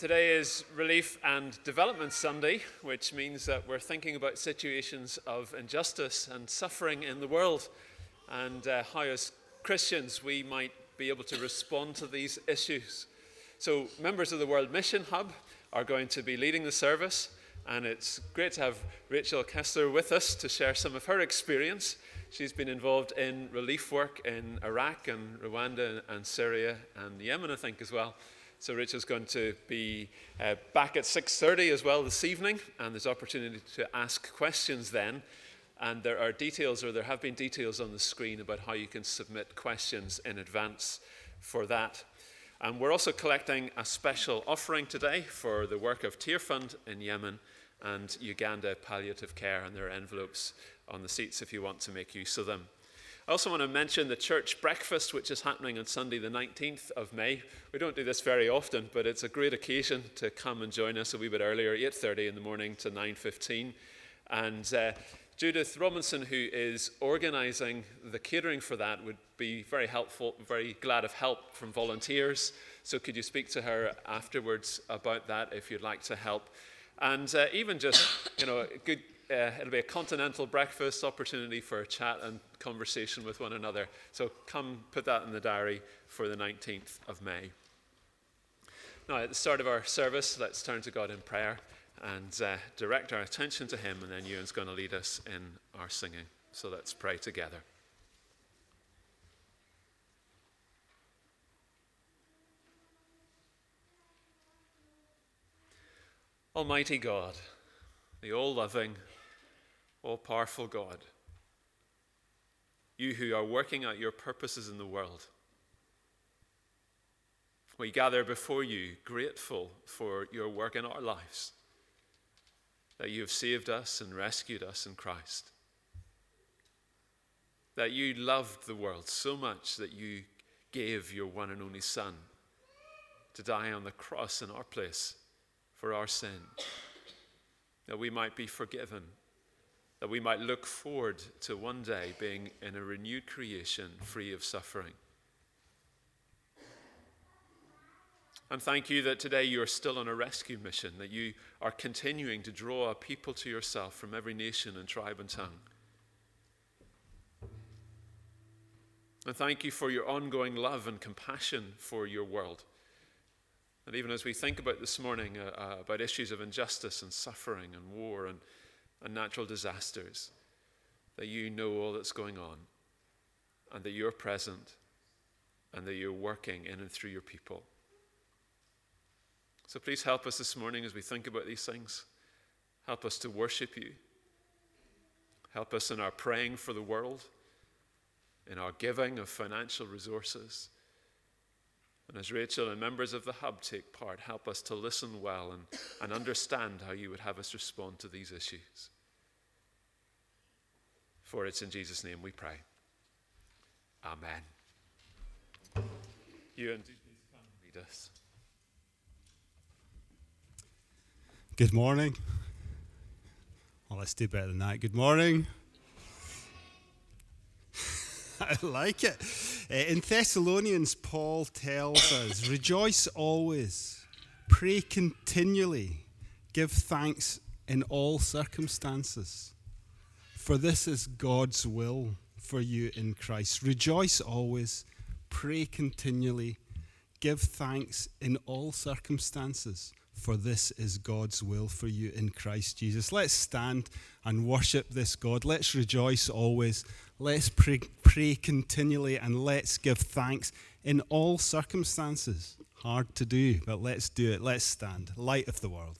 Today is Relief and Development Sunday, which means that we're thinking about situations of injustice and suffering in the world and uh, how, as Christians, we might be able to respond to these issues. So, members of the World Mission Hub are going to be leading the service, and it's great to have Rachel Kessler with us to share some of her experience. She's been involved in relief work in Iraq and Rwanda and Syria and Yemen, I think, as well. So Rachel's going to be uh, back at 6.30 as well this evening, and there's opportunity to ask questions then. And there are details, or there have been details on the screen about how you can submit questions in advance for that. And we're also collecting a special offering today for the work of Tearfund in Yemen and Uganda Palliative Care, and there are envelopes on the seats if you want to make use of them. I also want to mention the church breakfast, which is happening on Sunday, the 19th of May. We don't do this very often, but it's a great occasion to come and join us a wee bit earlier, 8:30 in the morning to 9:15. And uh, Judith Robinson, who is organising the catering for that, would be very helpful, very glad of help from volunteers. So could you speak to her afterwards about that if you'd like to help? And uh, even just, you know, good uh, it'll be a continental breakfast opportunity for a chat and conversation with one another. So come put that in the diary for the 19th of May. Now, at the start of our service, let's turn to God in prayer and uh, direct our attention to Him, and then Ewan's going to lead us in our singing. So let's pray together. Almighty God, the all loving, all powerful God, you who are working out your purposes in the world, we gather before you grateful for your work in our lives, that you have saved us and rescued us in Christ, that you loved the world so much that you gave your one and only Son to die on the cross in our place for our sin, that we might be forgiven that we might look forward to one day being in a renewed creation free of suffering. And thank you that today you are still on a rescue mission, that you are continuing to draw a people to yourself from every nation and tribe and tongue. And thank you for your ongoing love and compassion for your world. And even as we think about this morning uh, uh, about issues of injustice and suffering and war and and natural disasters, that you know all that's going on, and that you're present, and that you're working in and through your people. So please help us this morning as we think about these things. Help us to worship you. Help us in our praying for the world, in our giving of financial resources. And as Rachel and members of the hub take part, help us to listen well and, and understand how you would have us respond to these issues. For it's in Jesus' name we pray. Amen. Ewan, lead us. Good morning. Well, let's do better than that. Good morning. I like it. Uh, in Thessalonians, Paul tells us rejoice always, pray continually, give thanks in all circumstances, for this is God's will for you in Christ. Rejoice always, pray continually, give thanks in all circumstances, for this is God's will for you in Christ Jesus. Let's stand and worship this God. Let's rejoice always. Let's pray, pray continually and let's give thanks in all circumstances. Hard to do, but let's do it. Let's stand. Light of the world.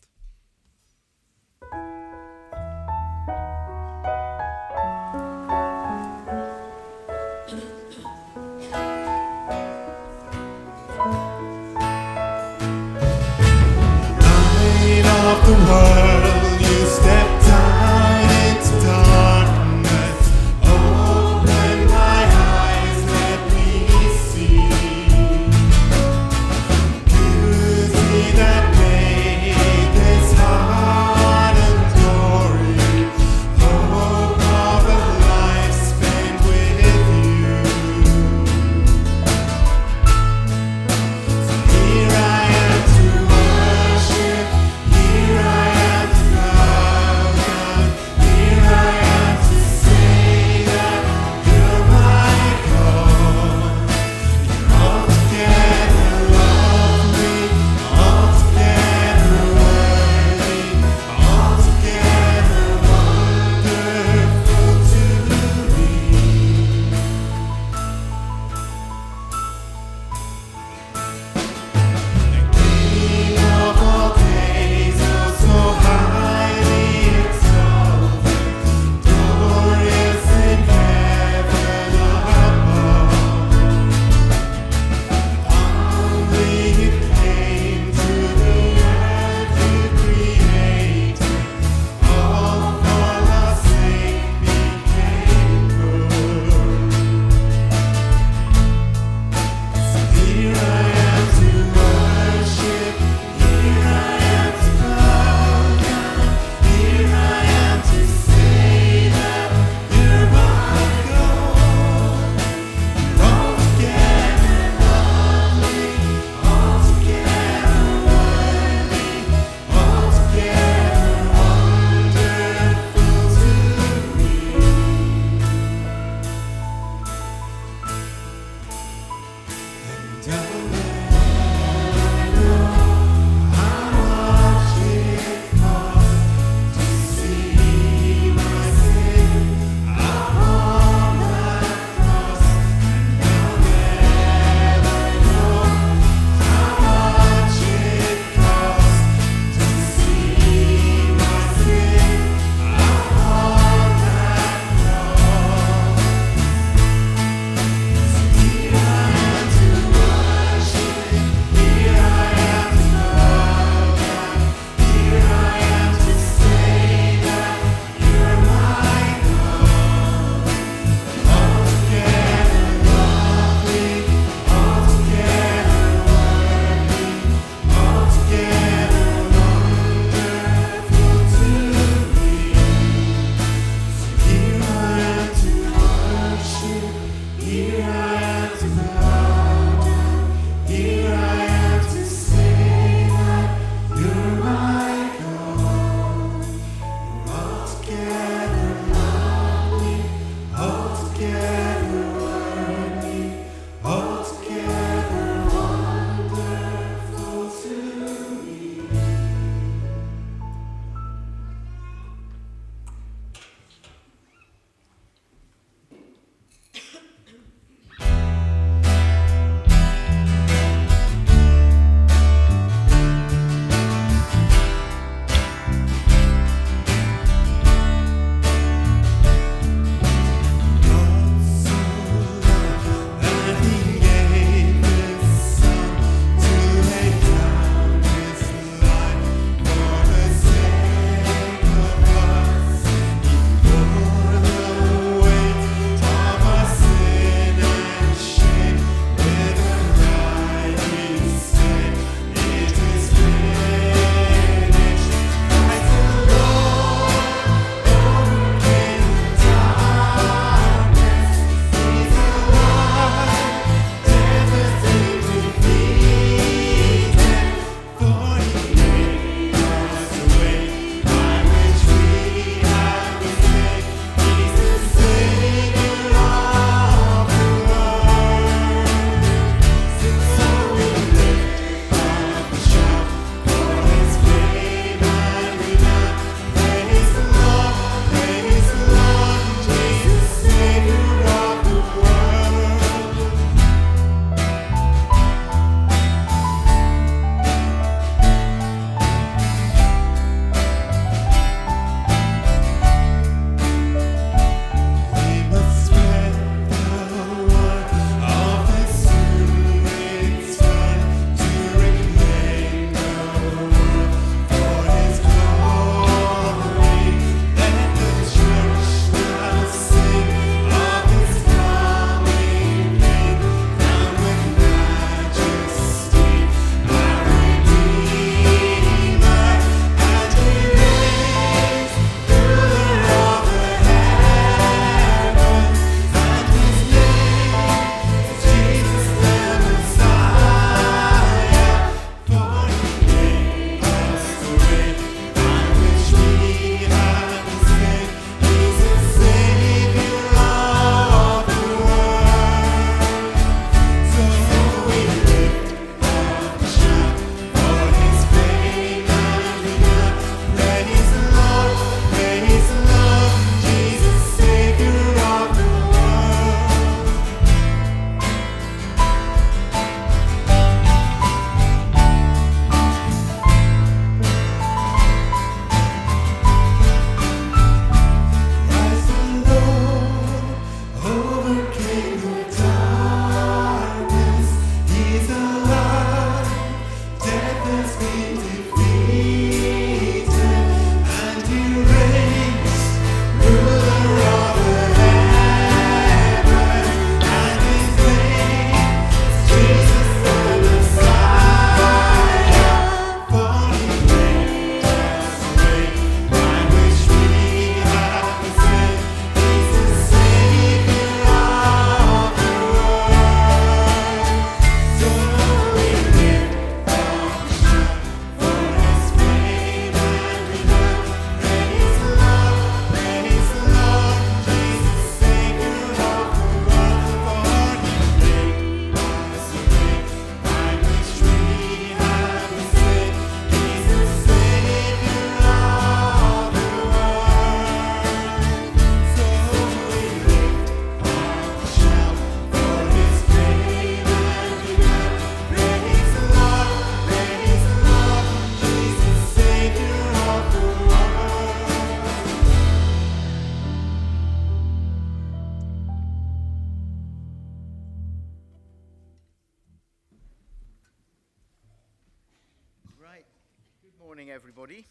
Morning, everybody.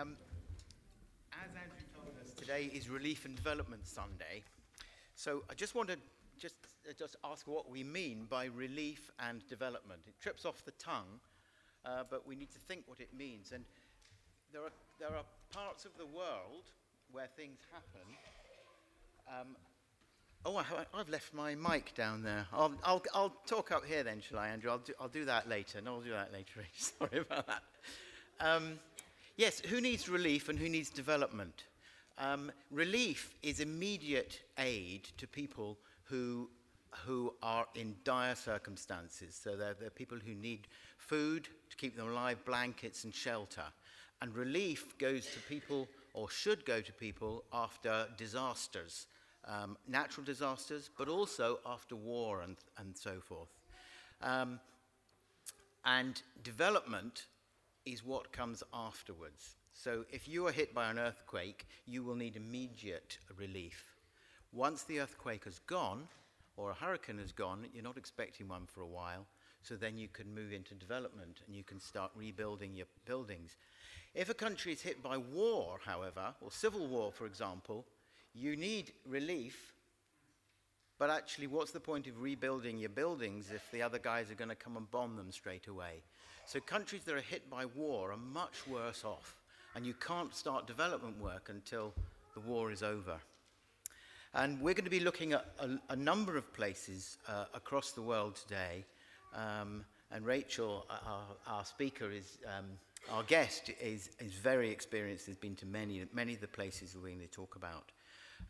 Um, as Andrew told us, today is Relief and Development Sunday. So I just want to just, uh, just ask what we mean by relief and development. It trips off the tongue, uh, but we need to think what it means. And there are, there are parts of the world where things happen. Um, oh, I, I've left my mic down there. I'll, I'll, I'll talk up here then, shall I, Andrew? I'll do, I'll do that later. No, I'll do that later. Sorry about that. Um, yes, who needs relief and who needs development? Um, relief is immediate aid to people who, who are in dire circumstances. So they're, they're people who need food to keep them alive, blankets, and shelter. And relief goes to people, or should go to people, after disasters, um, natural disasters, but also after war and, and so forth. Um, and development is what comes afterwards. So if you are hit by an earthquake, you will need immediate relief. Once the earthquake has gone, or a hurricane has gone, you're not expecting one for a while, so then you can move into development and you can start rebuilding your buildings. If a country is hit by war, however, or civil war, for example, you need relief, but actually, what's the point of rebuilding your buildings if the other guys are going to come and bomb them straight away? So, countries that are hit by war are much worse off, and you can't start development work until the war is over. And we're going to be looking at a, a number of places uh, across the world today. Um, and Rachel, our, our speaker, is um, our guest, is, is very experienced. Has been to many, many of the places we're going to talk about.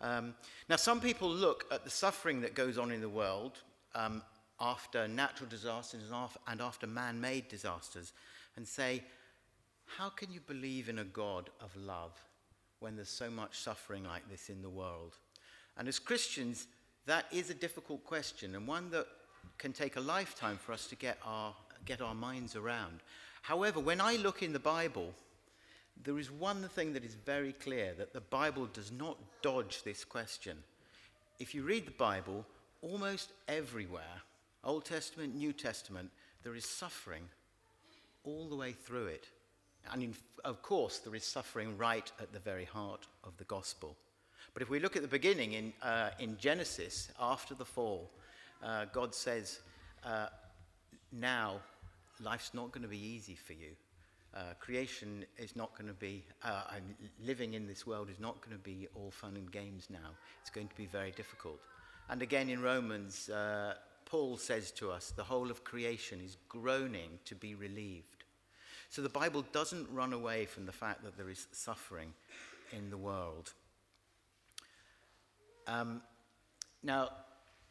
Um, now, some people look at the suffering that goes on in the world um, after natural disasters and after man made disasters and say, how can you believe in a God of love when there's so much suffering like this in the world? And as Christians, that is a difficult question and one that can take a lifetime for us to get our, get our minds around. However, when I look in the Bible, there is one thing that is very clear that the Bible does not dodge this question. If you read the Bible, almost everywhere, Old Testament, New Testament, there is suffering all the way through it. And in, of course, there is suffering right at the very heart of the gospel. But if we look at the beginning in, uh, in Genesis, after the fall, uh, God says, uh, Now, life's not going to be easy for you. Uh, creation is not going to be, uh, living in this world is not going to be all fun and games now. It's going to be very difficult. And again in Romans, uh, Paul says to us, the whole of creation is groaning to be relieved. So the Bible doesn't run away from the fact that there is suffering in the world. Um, now,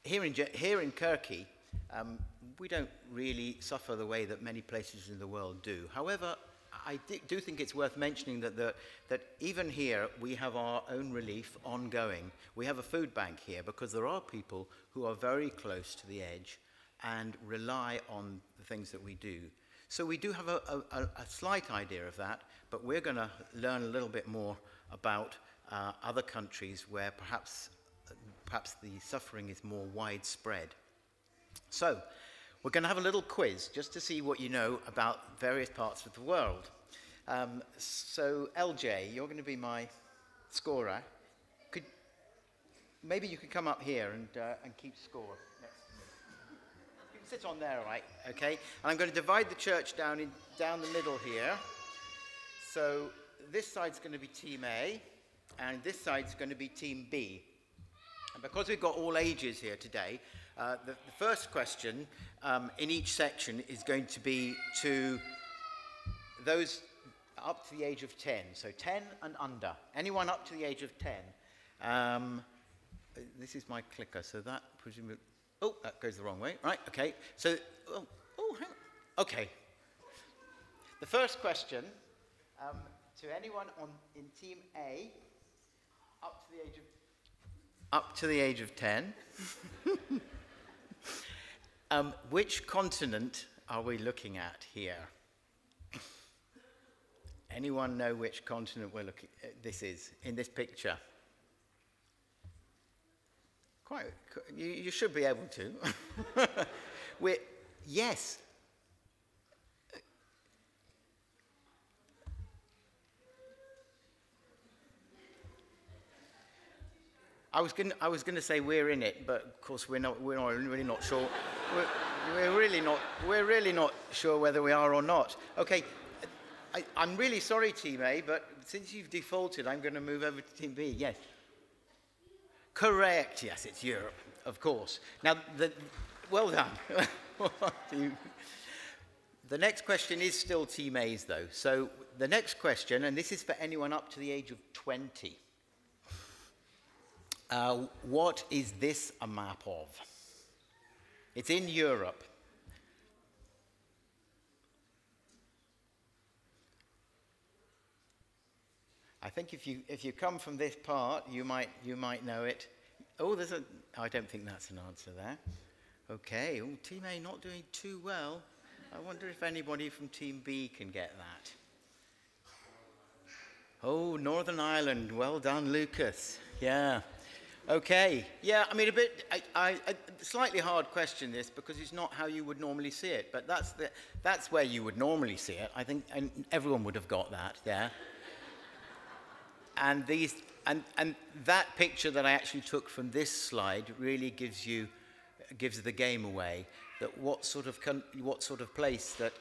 here in, here in Kirky, um, we don't really suffer the way that many places in the world do. However, I do think it's worth mentioning that, the, that even here we have our own relief ongoing. We have a food bank here because there are people who are very close to the edge and rely on the things that we do. So we do have a, a, a slight idea of that, but we're going to learn a little bit more about uh, other countries where perhaps, perhaps the suffering is more widespread. So, we're going to have a little quiz just to see what you know about various parts of the world. Um, so, LJ, you're going to be my scorer. Could, maybe you could come up here and, uh, and keep score next to me. You can sit on there, right? Okay. And I'm going to divide the church down, in, down the middle here. So, this side's going to be Team A, and this side's going to be Team B. And because we've got all ages here today, uh, the, the, first question um, in each section is going to be to those up to the age of 10. So 10 and under. Anyone up to the age of 10. Um, this is my clicker, so that presumably. Oh, that goes the wrong way. Right, okay. So, oh, oh hang on. Okay. The first question um, to anyone on, in Team A up to the age of up to the age of 10 Um, which continent are we looking at here? Anyone know which continent we're looking at? this is in this picture? Quite, you, you should be able to. we're, yes. I was going I was going to say we're in it, but of course we're not. We're not, really not sure. we're, we're really not. We're really not sure whether we are or not. Okay, I, I'm really sorry, Team A, but since you've defaulted, I'm going to move over to Team B. Yes. Correct. Yes, it's Europe, of course. Now, the, well done. the next question is still Team A's, though. So the next question, and this is for anyone up to the age of 20. Uh, what is this a map of? It's in Europe. I think if you, if you come from this part, you might, you might know it. Oh, there's a. I don't think that's an answer there. Okay. Oh, Team A not doing too well. I wonder if anybody from Team B can get that. Oh, Northern Ireland. Well done, Lucas. Yeah. Okay. Yeah, I mean, a bit, I, I, a slightly hard question this because it's not how you would normally see it, but that's, the, that's where you would normally see it. I think and everyone would have got that there. And, these, and, and that picture that I actually took from this slide really gives you, gives the game away that what sort of, what sort of place that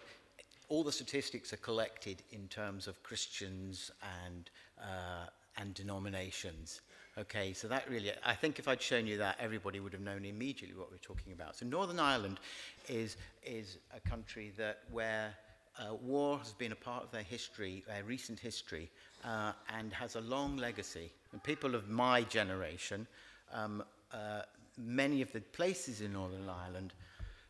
all the statistics are collected in terms of Christians and, uh, and denominations. Okay, so that really, I think if I'd shown you that, everybody would have known immediately what we're talking about. So Northern Ireland is, is a country that where uh, war has been a part of their history, their recent history, uh, and has a long legacy. And people of my generation, um, uh, many of the places in Northern Ireland,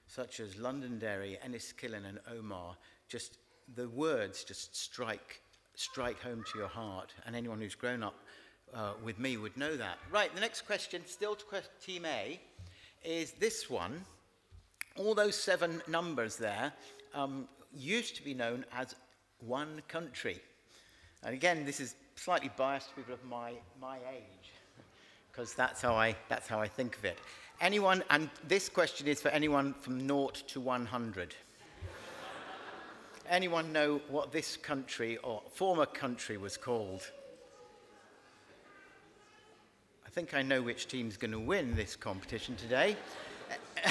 such as Londonderry, Enniskillen, and Omagh, just the words just strike strike home to your heart. And anyone who's grown up uh, with me would know that. Right, the next question, still to Team A, is this one. All those seven numbers there um, used to be known as one country. And again, this is slightly biased to people of my, my age, because that's, how I, that's how I think of it. Anyone, and this question is for anyone from 0 to 100. anyone know what this country or former country was called? I think I know which team's going to win this competition today.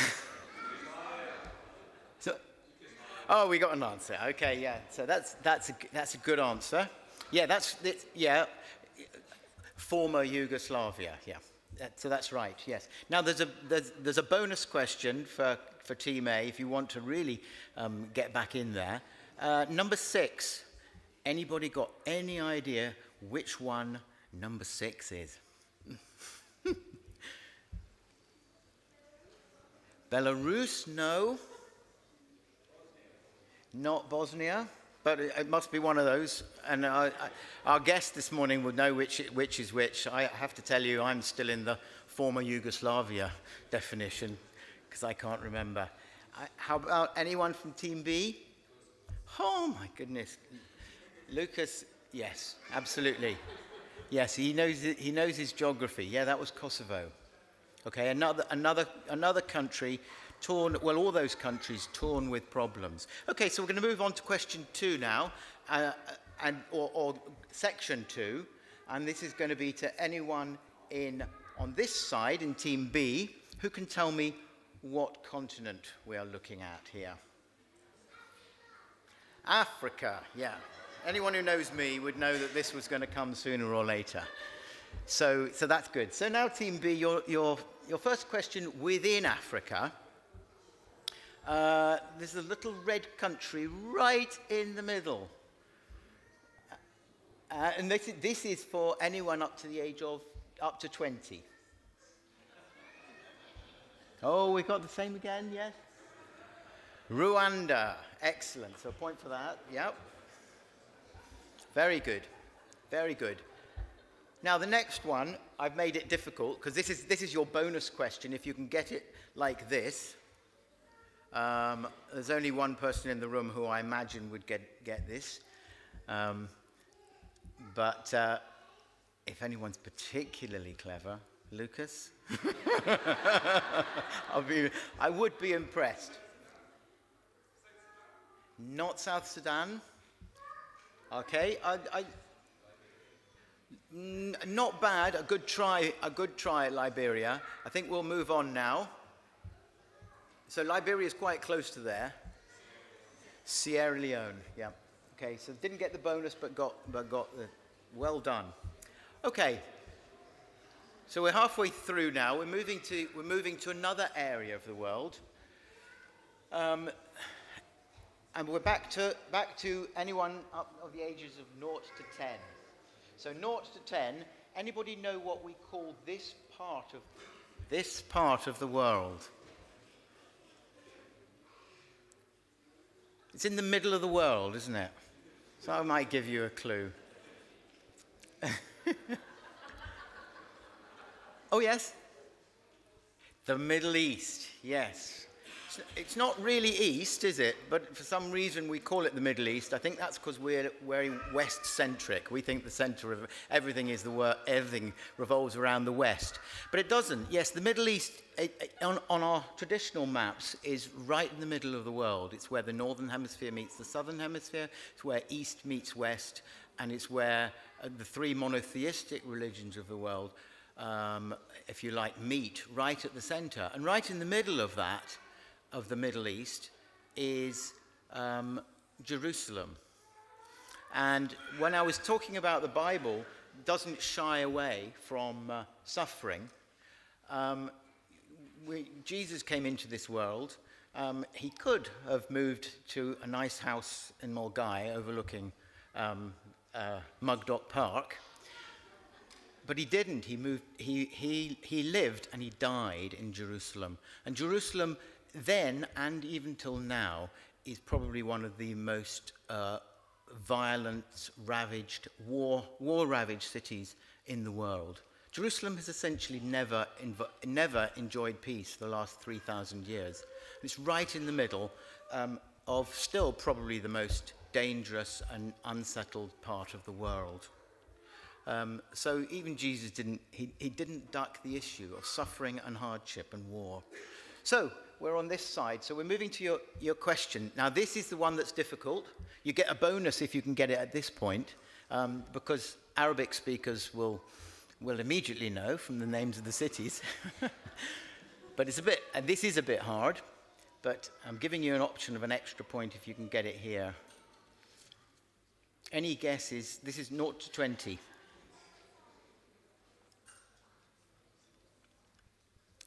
so, oh, we got an answer. Okay, yeah. So that's, that's, a, that's a good answer. Yeah, that's, it, yeah, former Yugoslavia, yeah. So that's right, yes. Now, there's a, there's, there's a bonus question for, for Team A if you want to really um, get back in there. Uh, number six, anybody got any idea which one number six is? Belarus, no. Not Bosnia. But it, must be one of those. And I, I, our guest this morning will know which, which is which. I have to tell you, I'm still in the former Yugoslavia definition because I can't remember. I, how about anyone from Team B? Oh my goodness. Lucas, yes, absolutely. Yes, he knows, he knows his geography. Yeah, that was Kosovo. Okay, another, another, another country torn, well, all those countries torn with problems. Okay, so we're going to move on to question two now, uh, and, or, or section two, and this is going to be to anyone in on this side in team B who can tell me what continent we are looking at here. Africa, yeah. Anyone who knows me would know that this was going to come sooner or later. So, so that's good. So now, Team B, your, your, your first question within Africa uh, there's a little red country right in the middle. Uh, and this is, this is for anyone up to the age of up to 20. Oh, we got the same again, yes? Rwanda. Excellent. So, a point for that. Yep. Very good. Very good. Now, the next one, I've made it difficult because this is, this is your bonus question. If you can get it like this, um, there's only one person in the room who I imagine would get, get this. Um, but uh, if anyone's particularly clever, Lucas, I'll be, I would be impressed. Not South Sudan. Okay, I, I, N- not bad. A good try. A good try at Liberia. I think we'll move on now. So Liberia is quite close to there. Sierra Leone. Yeah. Okay. So didn't get the bonus, but got but got the. Well done. Okay. So we're halfway through now. We're moving to we're moving to another area of the world. Um, and we're back to back to anyone up of the ages of 0 to 10. So 0 to 10, anybody know what we call this part of this part of the world? It's in the middle of the world, isn't it? So I might give you a clue. oh yes? The Middle East, yes. It's not really east, is it? But for some reason we call it the Middle East. I think that's because we're very west-centric. We think the centre of everything is the world, everything revolves around the west. But it doesn't. Yes, the Middle East it, it, on, on our traditional maps is right in the middle of the world. It's where the northern hemisphere meets the southern hemisphere. It's where east meets west, and it's where uh, the three monotheistic religions of the world, um, if you like, meet right at the centre. And right in the middle of that of the Middle East is um, Jerusalem. And when I was talking about the Bible, doesn't shy away from uh, suffering. Um, we, Jesus came into this world. Um, he could have moved to a nice house in Milngavie overlooking um, uh, Mugdock Park. But he didn't. He, moved, he, he, he lived and he died in Jerusalem. And Jerusalem then and even till now is probably one of the most uh, violent, ravaged, war, war ravaged cities in the world. Jerusalem has essentially never, inv- never enjoyed peace for the last 3,000 years. It's right in the middle um, of still probably the most dangerous and unsettled part of the world. Um, so even Jesus didn't, he, he didn't duck the issue of suffering and hardship and war. So we're on this side. So we're moving to your, your question. Now, this is the one that's difficult. You get a bonus if you can get it at this point, um, because Arabic speakers will, will immediately know from the names of the cities. but it's a bit, and this is a bit hard, but I'm giving you an option of an extra point if you can get it here. Any guesses? This is 0 to 20.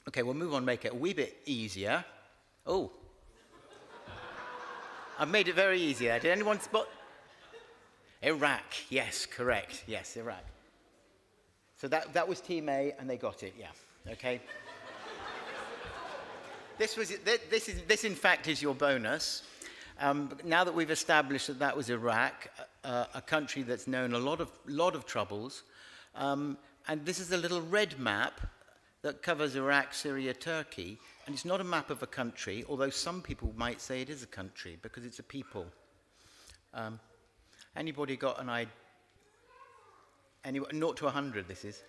Okay, we'll move on, make it a wee bit easier. Oh. I've made it very easy. Did anyone spot? Iraq. Yes, correct. Yes, Iraq. So that, that was Team A, and they got it, yeah. Okay. this, was, this, is, this, in fact, is your bonus. Um, now that we've established that that was Iraq, uh, a country that's known a lot of, lot of troubles, um, and this is a little red map that covers Iraq, Syria, Turkey, and it's not a map of a country, although some people might say it is a country because it's a people. Um, anybody got an idea? Any, 0 to 100, this is?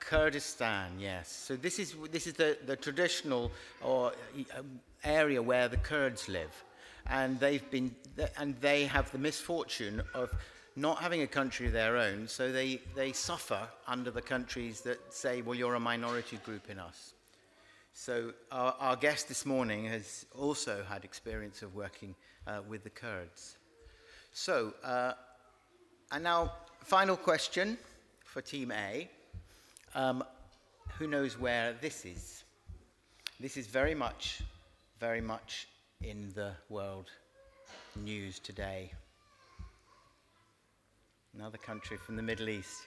Kurdistan, yes. So this is, this is the, the traditional or, um, area where the Kurds live. And, they've been, and they have the misfortune of not having a country of their own, so they, they suffer under the countries that say, well, you're a minority group in us. So our, our guest this morning has also had experience of working uh, with the Kurds. So, uh, and now, final question for Team A. Um, who knows where this is? This is very much, very much in the world news today another country from the Middle East.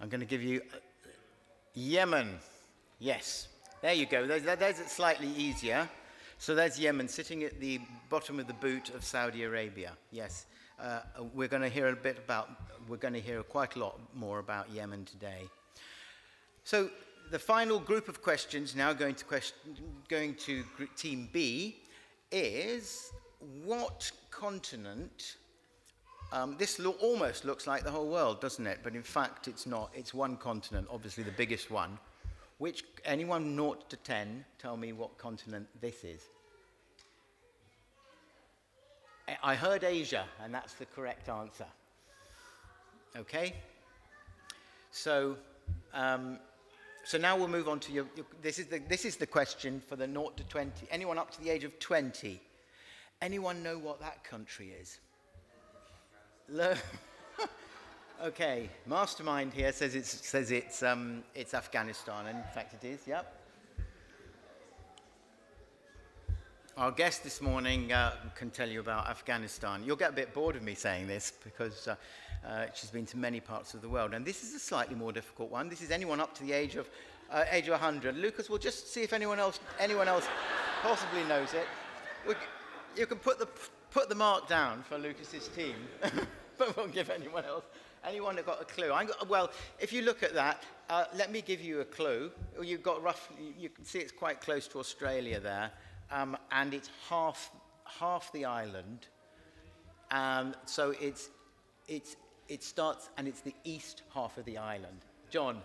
I'm going to give you uh, Yemen. Yes, there you go. There's, there's it slightly easier. So there's Yemen sitting at the bottom of the boot of Saudi Arabia. Yes, uh, we're going to hear a bit about, we're going to hear quite a lot more about Yemen today. So the final group of questions now going to, question, going to team B is what continent, um, this lo- almost looks like the whole world, doesn't it? But in fact, it's not. It's one continent, obviously the biggest one. Which, anyone 0 to 10, tell me what continent this is. I heard Asia, and that's the correct answer. Okay? So, um, so now we'll move on to your, your, this, is the, this is the question for the 0 to 20. Anyone up to the age of 20? Anyone know what that country is? Okay, Mastermind here says it's, says it's, um, it's Afghanistan, and in fact it is, yep. Our guest this morning uh, can tell you about Afghanistan. You'll get a bit bored of me saying this because uh, uh, she's been to many parts of the world. And this is a slightly more difficult one. This is anyone up to the age of, uh, age of 100. Lucas, we'll just see if anyone else, anyone else possibly knows it. We, you can put the, put the mark down for Lucas's team, but we'll give anyone else. Anyone that got a clue? Well, if you look at that, uh, let me give you a clue. You've got roughly, you can see it's quite close to Australia there um, and it's half, half the island. Um, so it's, it's, it starts, and it's the east half of the island. John?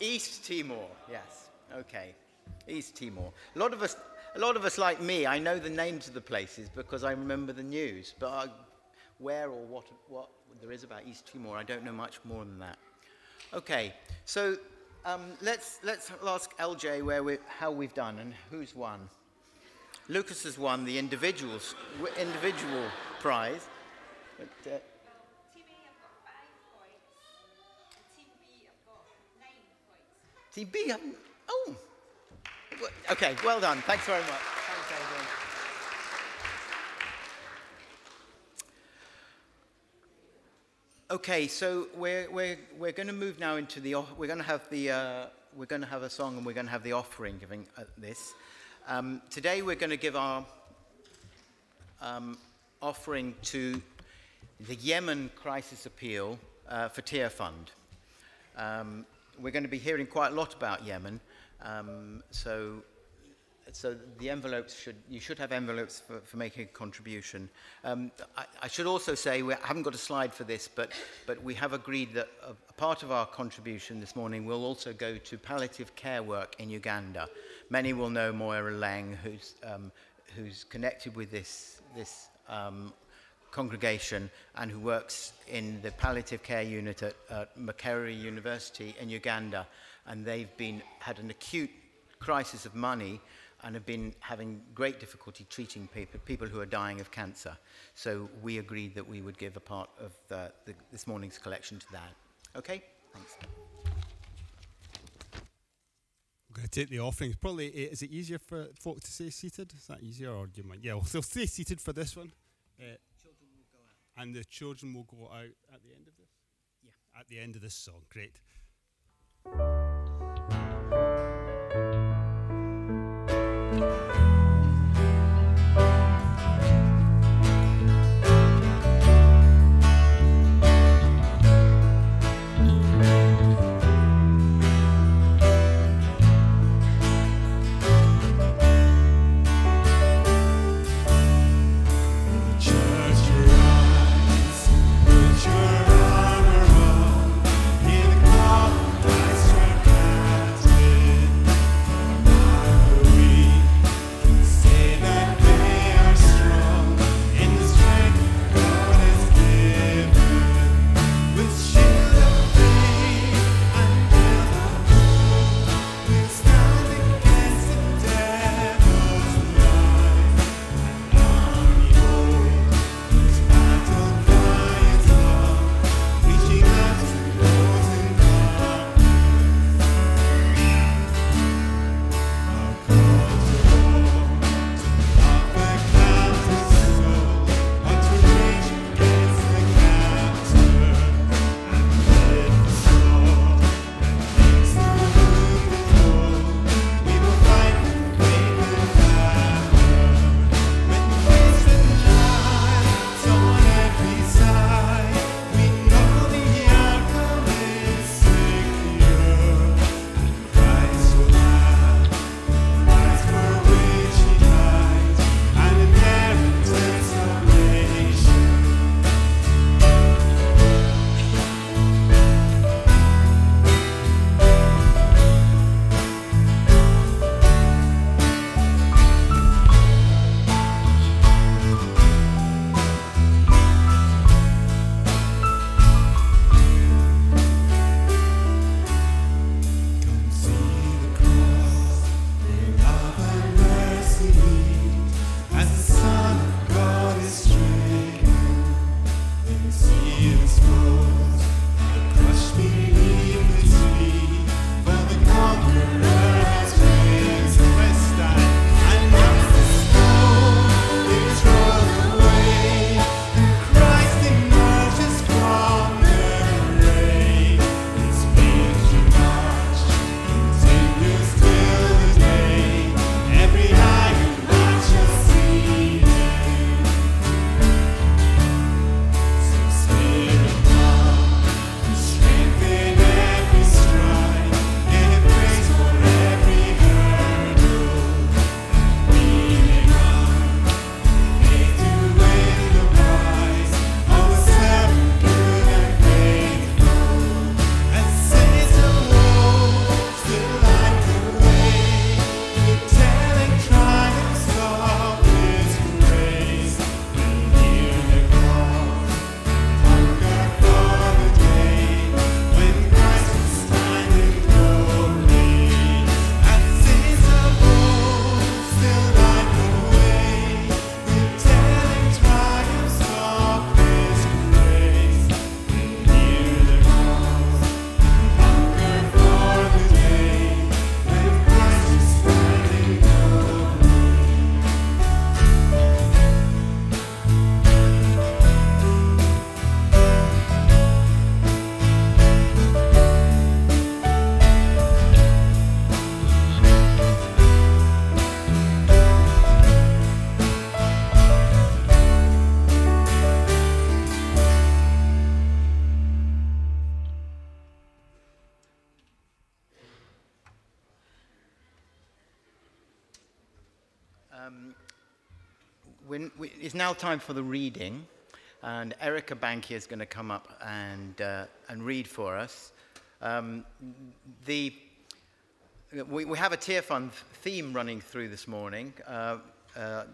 East Timor, yes. Okay. East Timor. A lot of us, a lot of us like me, I know the names of the places because I remember the news, but I, where or what, what there is about East Timor, I don't know much more than that. Okay, so um, let's, let's ask LJ where we, how we've done and who's won. Lucas has won the individuals, individual prize. But, uh, A have got five points, Team B have got nine points. Team B, haven't- oh, okay, well done. Thanks very much. Thanks, Adrian. Okay, so we're, we're, we're going to move now into the, we're going to have the, uh, we're going to have a song and we're going to have the offering giving uh, this. Um, today we're going to give our um, offering to the Yemen Crisis Appeal uh, for Tearfund. Um, we're going to be hearing quite a lot about Yemen, um, so so the envelopes should you should have envelopes for, for making a contribution. Um, I, I should also say we haven't got a slide for this, but but we have agreed that a, a part of our contribution this morning will also go to palliative care work in Uganda. Many will know Moira Lang, who's um, who's connected with this this um, congregation and who works in the palliative care unit at, at University in Uganda. And they've been, had an acute crisis of money and have been having great difficulty treating people, people who are dying of cancer. So we agreed that we would give a part of the, the, this morning's collection to that. Okay? Thanks. I'm going to take the offerings. Probably, eh, is it easier for folk to stay seated? Is that easier, or do you mind? Yeah, well, they'll stay seated for this one. Uh, and the children will go out at the end of this? Yeah. At the end of this song. Great. Now time for the reading, and Erica Bankier is going to come up and, uh, and read for us. Um, the, we, we have a Tearfund theme running through this morning. Uh, uh,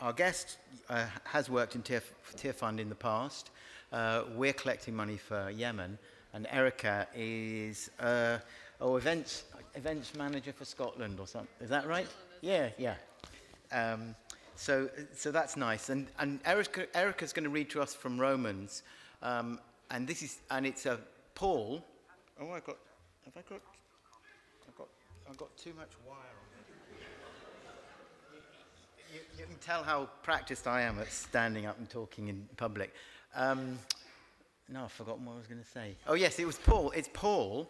our guest uh, has worked in Tear, Tearfund in the past. Uh, we're collecting money for Yemen, and Erica is uh, oh, events, events manager for Scotland or something. Is that right? Yeah, yeah. Um, so, so that's nice. And, and Erica, Erica's going to read to us from Romans. Um, and this is, and it's a Paul. Oh, I got, have I got, I've got, I've got too much wire on it. You, you can tell how practiced I am at standing up and talking in public. Um, no, I've forgotten what I was going to say. Oh, yes, it was Paul. It's Paul,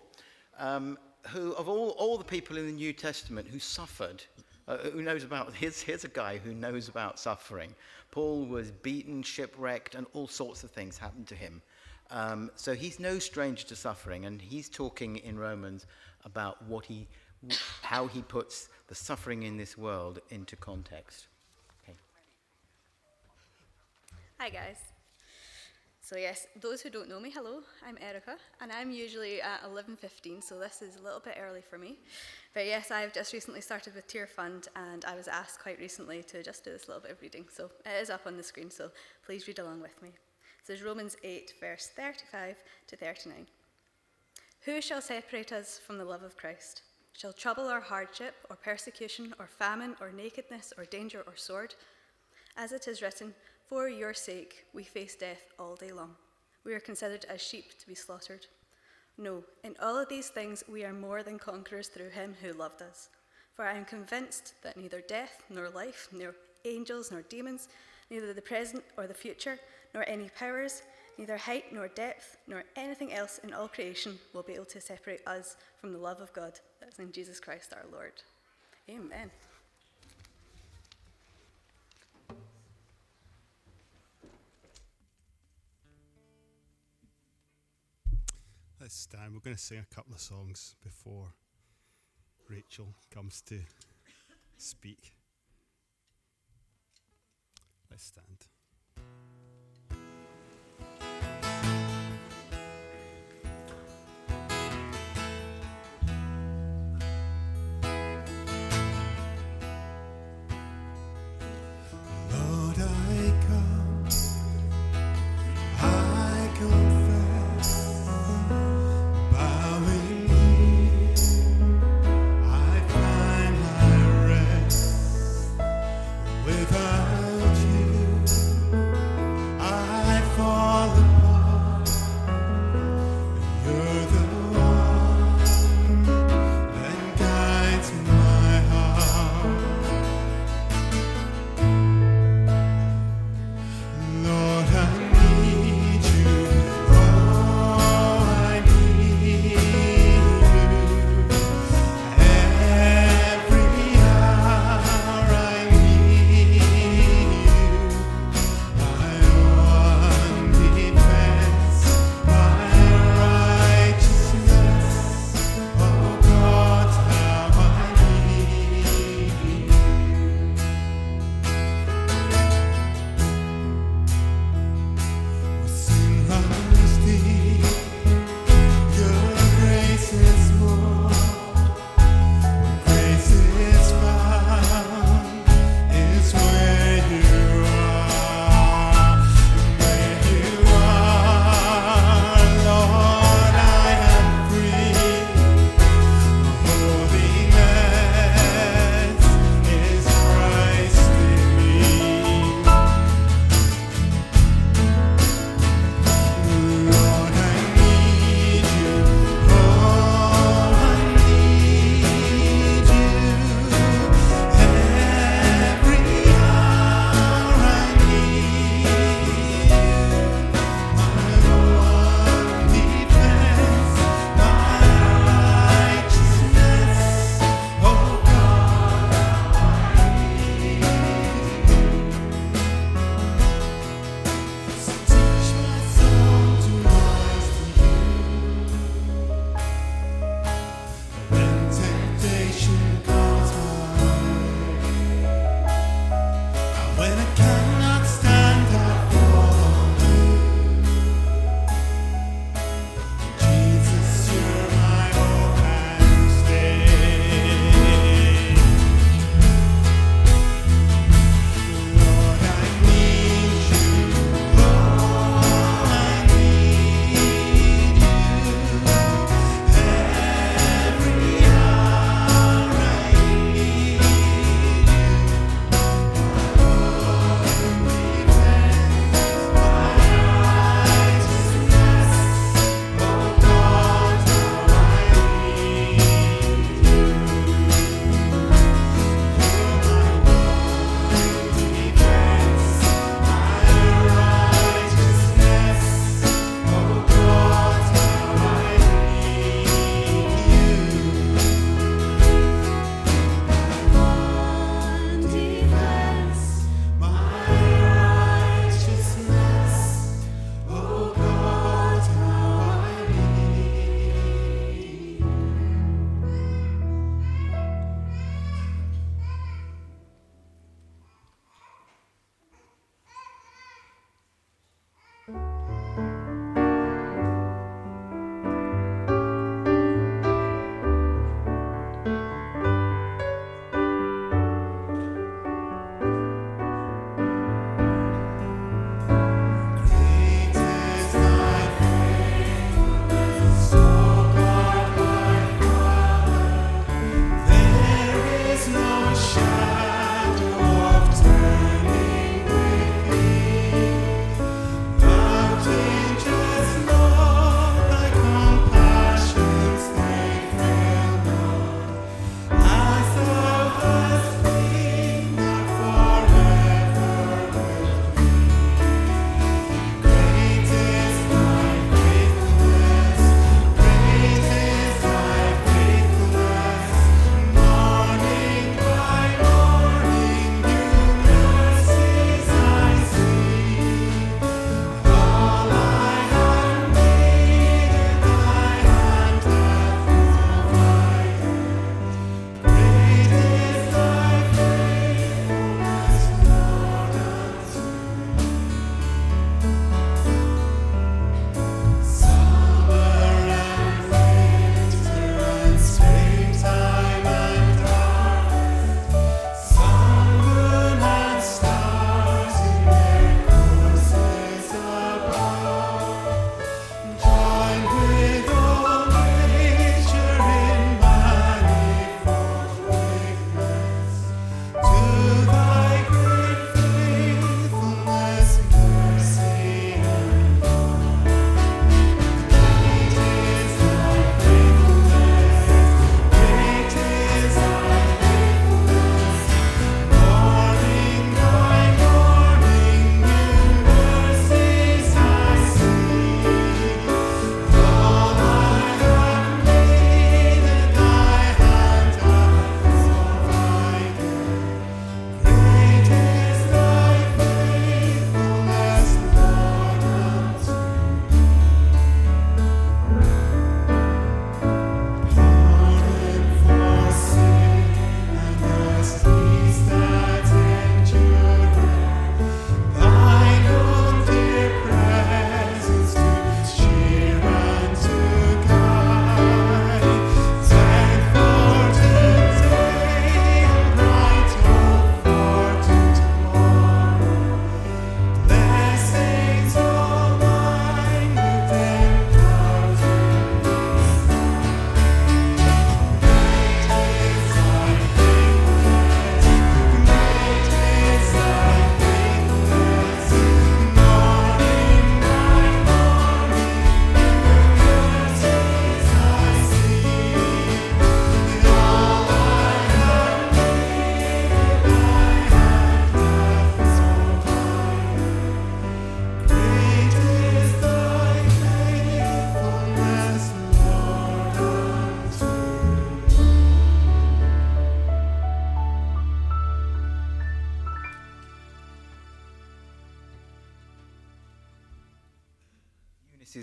um, who, of all, all the people in the New Testament who suffered, uh, who knows about, here's, here's a guy who knows about suffering. Paul was beaten, shipwrecked, and all sorts of things happened to him. Um, so he's no stranger to suffering, and he's talking in Romans about what he, how he puts the suffering in this world into context. Okay. Hi guys. So yes, those who don't know me, hello, I'm Erica, and I'm usually at 11.15, so this is a little bit early for me. But yes, I've just recently started with Tearfund, and I was asked quite recently to just do this little bit of reading, so it is up on the screen, so please read along with me. This is Romans 8, verse 35 to 39. Who shall separate us from the love of Christ? Shall trouble or hardship, or persecution, or famine, or nakedness, or danger, or sword? As it is written, For your sake we face death all day long. We are considered as sheep to be slaughtered. No, in all of these things we are more than conquerors through him who loved us. For I am convinced that neither death, nor life, nor angels, nor demons, neither the present or the future, nor any powers, neither height nor depth, nor anything else in all creation will be able to separate us from the love of God that is in Jesus Christ our Lord. Amen. Let's stand. We're going to sing a couple of songs before Rachel comes to speak. Let's stand.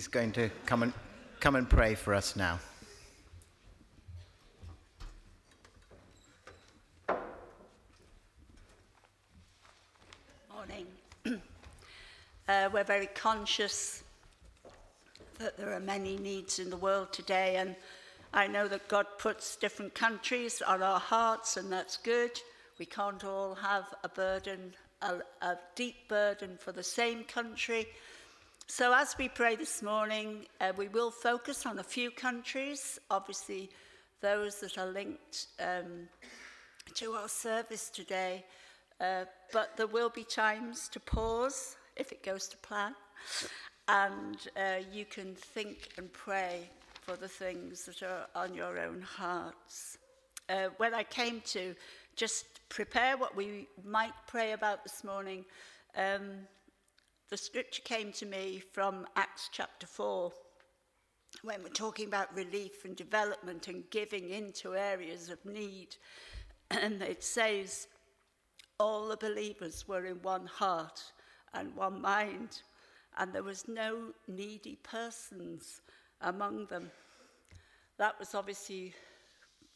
Is going to come and, come and pray for us now. Uh, we're very conscious that there are many needs in the world today, and I know that God puts different countries on our hearts, and that's good. We can't all have a burden, a, a deep burden for the same country. So as we pray this morning, uh, we will focus on a few countries, obviously those that are linked um, to our service today, uh, but there will be times to pause if it goes to plan, and uh, you can think and pray for the things that are on your own hearts. Uh, when I came to just prepare what we might pray about this morning, um, the scripture came to me from Acts chapter 4 when we're talking about relief and development and giving into areas of need. And it says, all the believers were in one heart and one mind, and there was no needy persons among them. That was obviously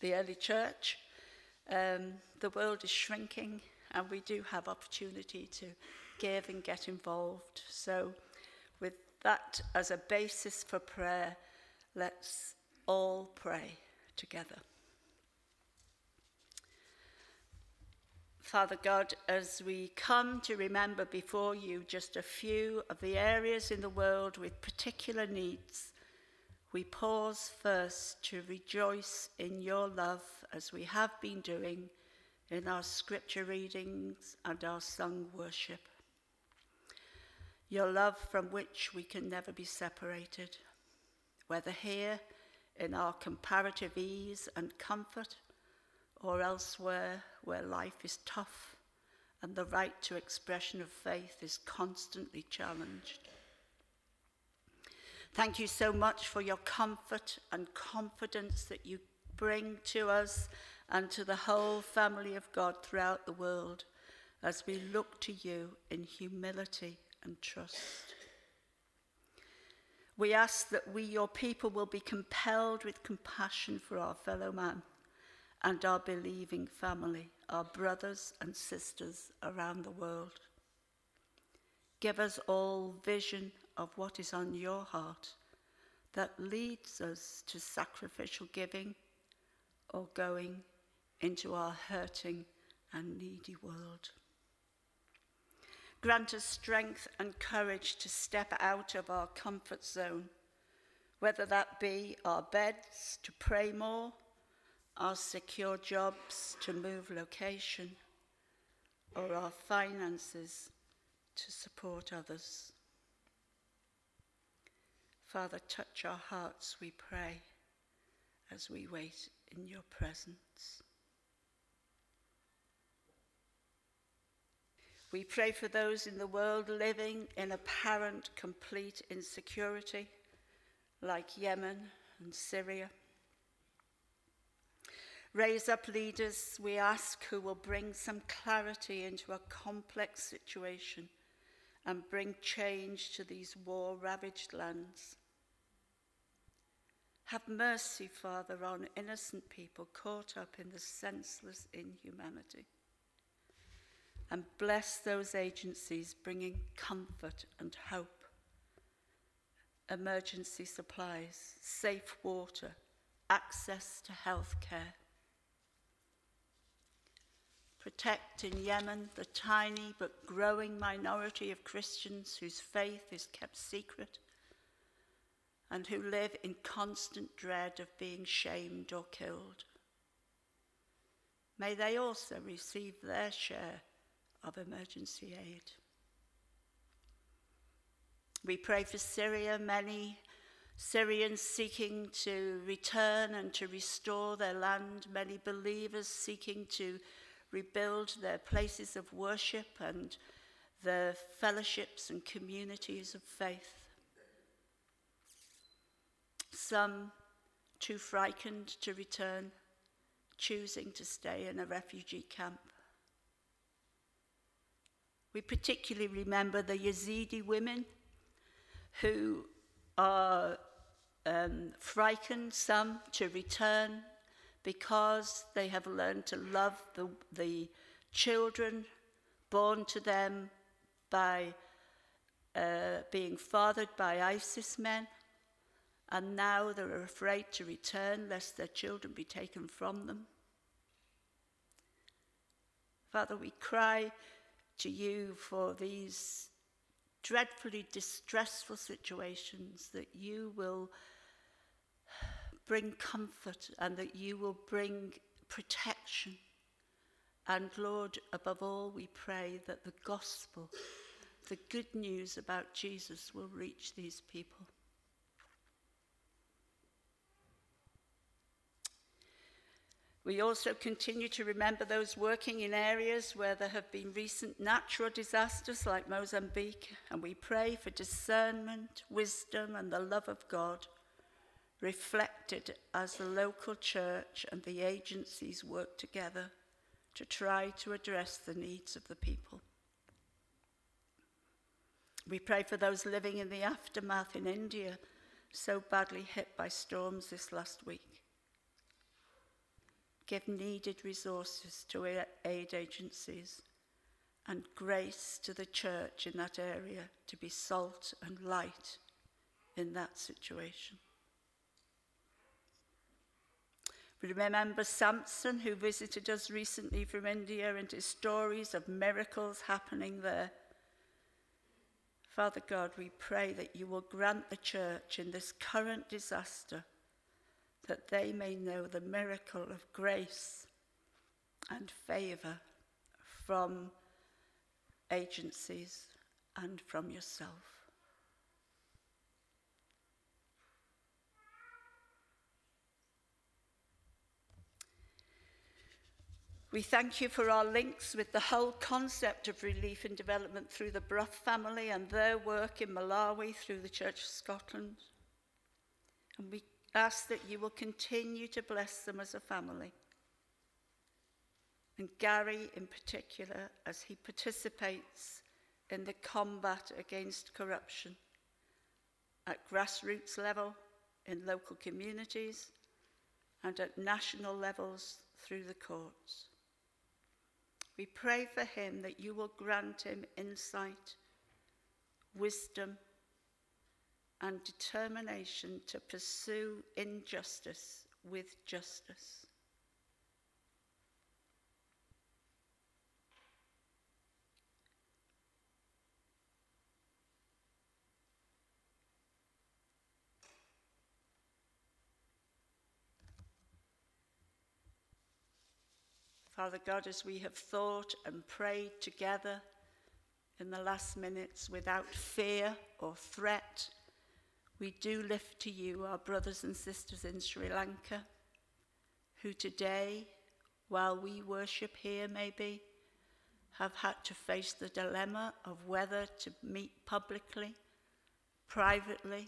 the early church. Um, the world is shrinking, and we do have opportunity to give and get involved. So, with that as a basis for prayer, let's all pray together. Father God, as we come to remember before you just a few of the areas in the world with particular needs, we pause first to rejoice in your love as we have been doing in our scripture readings and our sung worship. Your love from which we can never be separated, whether here in our comparative ease and comfort or elsewhere where life is tough and the right to expression of faith is constantly challenged. Thank you so much for your comfort and confidence that you bring to us and to the whole family of God throughout the world as we look to you in humility and trust. We ask that we, your people, will be compelled with compassion for our fellow man and our believing family, our brothers and sisters around the world. Give us all vision of what is on your heart that leads us to sacrificial giving or going into our hurting and needy world. Grant us strength and courage to step out of our comfort zone, whether that be our beds to pray more our secure jobs to move location, or our finances to support others. Father, touch our hearts, we pray, as we wait in your presence. We pray for those in the world living in apparent complete insecurity, like Yemen and Syria. Raise up leaders, we ask, who will bring some clarity into a complex situation and bring change to these war ravaged lands. Have mercy, Father, on innocent people caught up in the senseless inhumanity. And bless those agencies bringing comfort and hope, emergency supplies, safe water, access to health care protect in Yemen the tiny but growing minority of Christians whose faith is kept secret and who live in constant dread of being shamed or killed. May they also receive their share of emergency aid. We pray for Syria, many Syrians seeking to return and to restore their land, many believers seeking to rebuild their places of worship and their fellowships and communities of faith. Some too frightened to return, choosing to stay in a refugee camp. We particularly remember the Yazidi women who are um, frightened, some to return because they have learned to love the, the children born to them by uh, being fathered by ISIS men, and now they're afraid to return lest their children be taken from them. Father, we cry to you for these dreadfully distressful situations that you will bring comfort and that you will bring protection. And Lord, above all, we pray that the gospel, the good news about Jesus, will reach these people. We also continue to remember those working in areas where there have been recent natural disasters like Mozambique, and we pray for discernment, wisdom, and the love of God reflected as the local church and the agencies work together to try to address the needs of the people. We pray for those living in the aftermath in India, so badly hit by storms this last week. Give needed resources to aid agencies and grace to the church in that area to be salt and light in that situation. We remember Samson, who visited us recently from India, and his stories of miracles happening there. Father God, we pray that you will grant the church in this current disaster that they may know the miracle of grace and favour from agencies and from yourself. We thank you for our links with the whole concept of relief and development through the Brough family and their work in Malawi through the Church of Scotland. And we ask that you will continue to bless them as a family. And Gary, in particular, as he participates in the combat against corruption at grassroots level, in local communities, and at national levels through the courts. We pray for him that you will grant him insight, wisdom, and determination to pursue injustice with justice. Father God, as we have thought and prayed together in the last minutes without fear or threat, we do lift to you our brothers and sisters in Sri Lanka, who today, while we worship here maybe, have had to face the dilemma of whether to meet publicly, privately,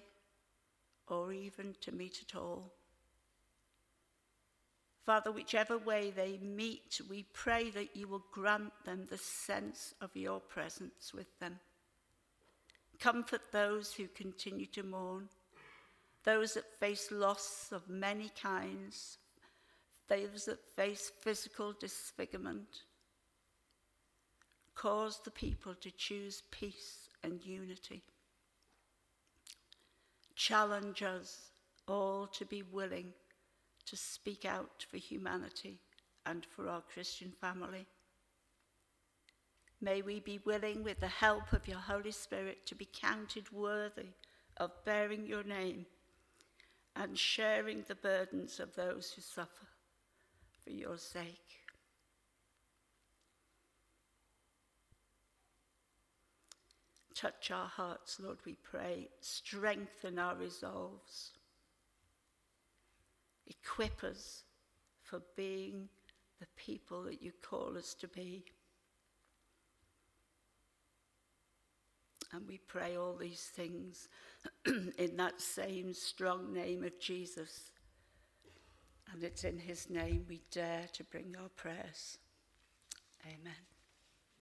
or even to meet at all. Father, whichever way they meet, we pray that you will grant them the sense of your presence with them. Comfort those who continue to mourn, those that face loss of many kinds, those that face physical disfigurement. Cause the people to choose peace and unity. Challenge us all to be willing to speak out for humanity and for our Christian family. May we be willing, with the help of your Holy Spirit, to be counted worthy of bearing your name and sharing the burdens of those who suffer for your sake. Touch our hearts, Lord, we pray. Strengthen our resolves equip us for being the people that you call us to be. And we pray all these things in that same strong name of Jesus. And it's in his name we dare to bring our prayers. Amen.